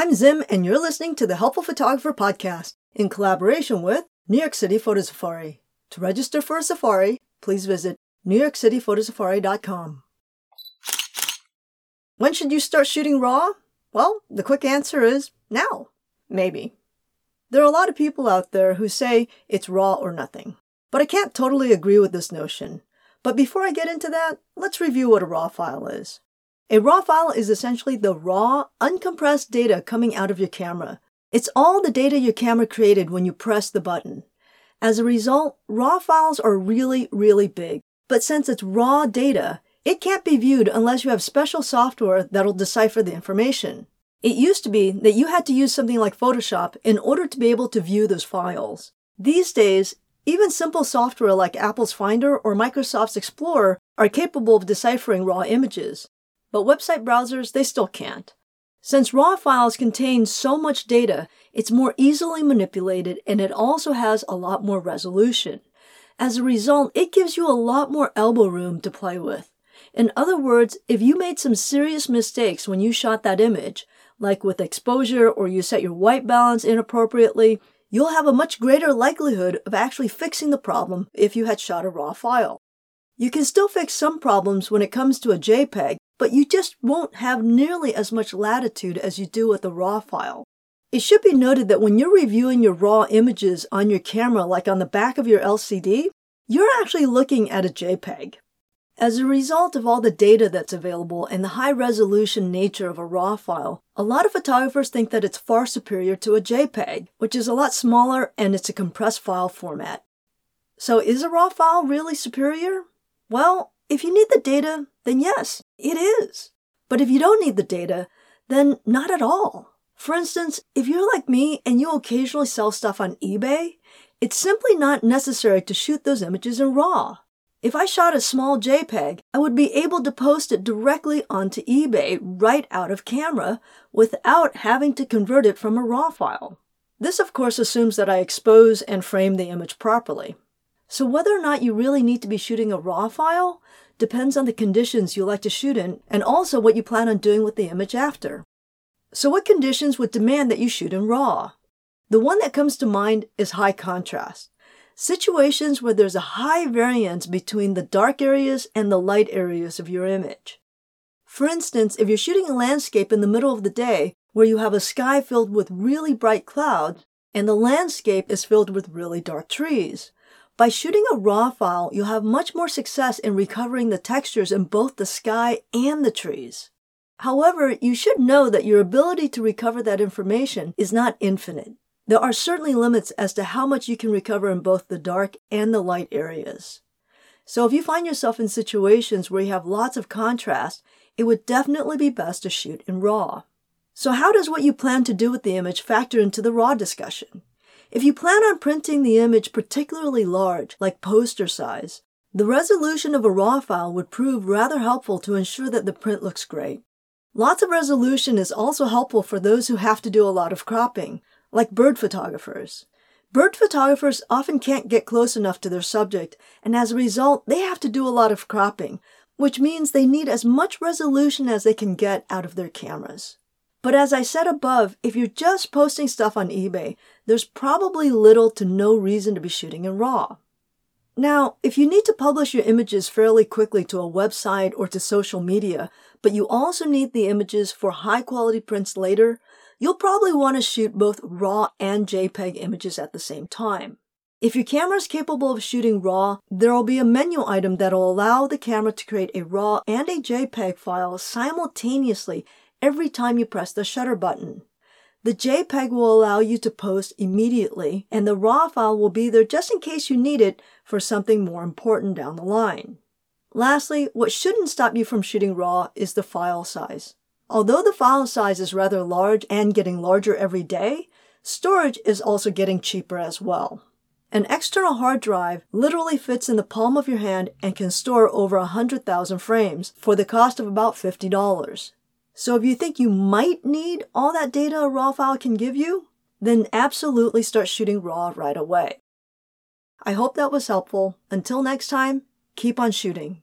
I'm Zim, and you're listening to the Helpful Photographer Podcast in collaboration with New York City Photo Safari. To register for a safari, please visit newyorkcityphotosafari.com. When should you start shooting RAW? Well, the quick answer is now. Maybe. There are a lot of people out there who say it's RAW or nothing, but I can't totally agree with this notion. But before I get into that, let's review what a RAW file is. A RAW file is essentially the raw, uncompressed data coming out of your camera. It's all the data your camera created when you press the button. As a result, RAW files are really, really big. But since it's raw data, it can't be viewed unless you have special software that'll decipher the information. It used to be that you had to use something like Photoshop in order to be able to view those files. These days, even simple software like Apple's Finder or Microsoft's Explorer are capable of deciphering raw images but website browsers, they still can't. Since RAW files contain so much data, it's more easily manipulated and it also has a lot more resolution. As a result, it gives you a lot more elbow room to play with. In other words, if you made some serious mistakes when you shot that image, like with exposure or you set your white balance inappropriately, you'll have a much greater likelihood of actually fixing the problem if you had shot a raw file. You can still fix some problems when it comes to a JPEG, but you just won't have nearly as much latitude as you do with a RAW file. It should be noted that when you're reviewing your RAW images on your camera, like on the back of your LCD, you're actually looking at a JPEG. As a result of all the data that's available and the high resolution nature of a RAW file, a lot of photographers think that it's far superior to a JPEG, which is a lot smaller and it's a compressed file format. So is a RAW file really superior? Well, if you need the data, then yes, it is. But if you don't need the data, then not at all. For instance, if you're like me and you occasionally sell stuff on eBay, it's simply not necessary to shoot those images in RAW. If I shot a small JPEG, I would be able to post it directly onto eBay right out of camera without having to convert it from a RAW file. This, of course, assumes that I expose and frame the image properly. So whether or not you really need to be shooting a RAW file depends on the conditions you like to shoot in and also what you plan on doing with the image after. So what conditions would demand that you shoot in RAW? The one that comes to mind is high contrast. Situations where there's a high variance between the dark areas and the light areas of your image. For instance, if you're shooting a landscape in the middle of the day where you have a sky filled with really bright clouds and the landscape is filled with really dark trees, by shooting a raw file, you'll have much more success in recovering the textures in both the sky and the trees. However, you should know that your ability to recover that information is not infinite. There are certainly limits as to how much you can recover in both the dark and the light areas. So if you find yourself in situations where you have lots of contrast, it would definitely be best to shoot in RAW. So how does what you plan to do with the image factor into the RAW discussion? If you plan on printing the image particularly large, like poster size, the resolution of a RAW file would prove rather helpful to ensure that the print looks great. Lots of resolution is also helpful for those who have to do a lot of cropping, like bird photographers. Bird photographers often can't get close enough to their subject, and as a result, they have to do a lot of cropping, which means they need as much resolution as they can get out of their cameras. But as I said above, if you're just posting stuff on eBay, there's probably little to no reason to be shooting in RAW. Now, if you need to publish your images fairly quickly to a website or to social media, but you also need the images for high quality prints later, you'll probably want to shoot both RAW and JPEG images at the same time. If your camera is capable of shooting RAW, there will be a menu item that will allow the camera to create a RAW and a JPEG file simultaneously every time you press the shutter button. The JPEG will allow you to post immediately, and the RAW file will be there just in case you need it for something more important down the line. Lastly, what shouldn't stop you from shooting RAW is the file size. Although the file size is rather large and getting larger every day, storage is also getting cheaper as well. An external hard drive literally fits in the palm of your hand and can store over 100,000 frames for the cost of about $50. So if you think you might need all that data a RAW file can give you, then absolutely start shooting RAW right away. I hope that was helpful. Until next time, keep on shooting.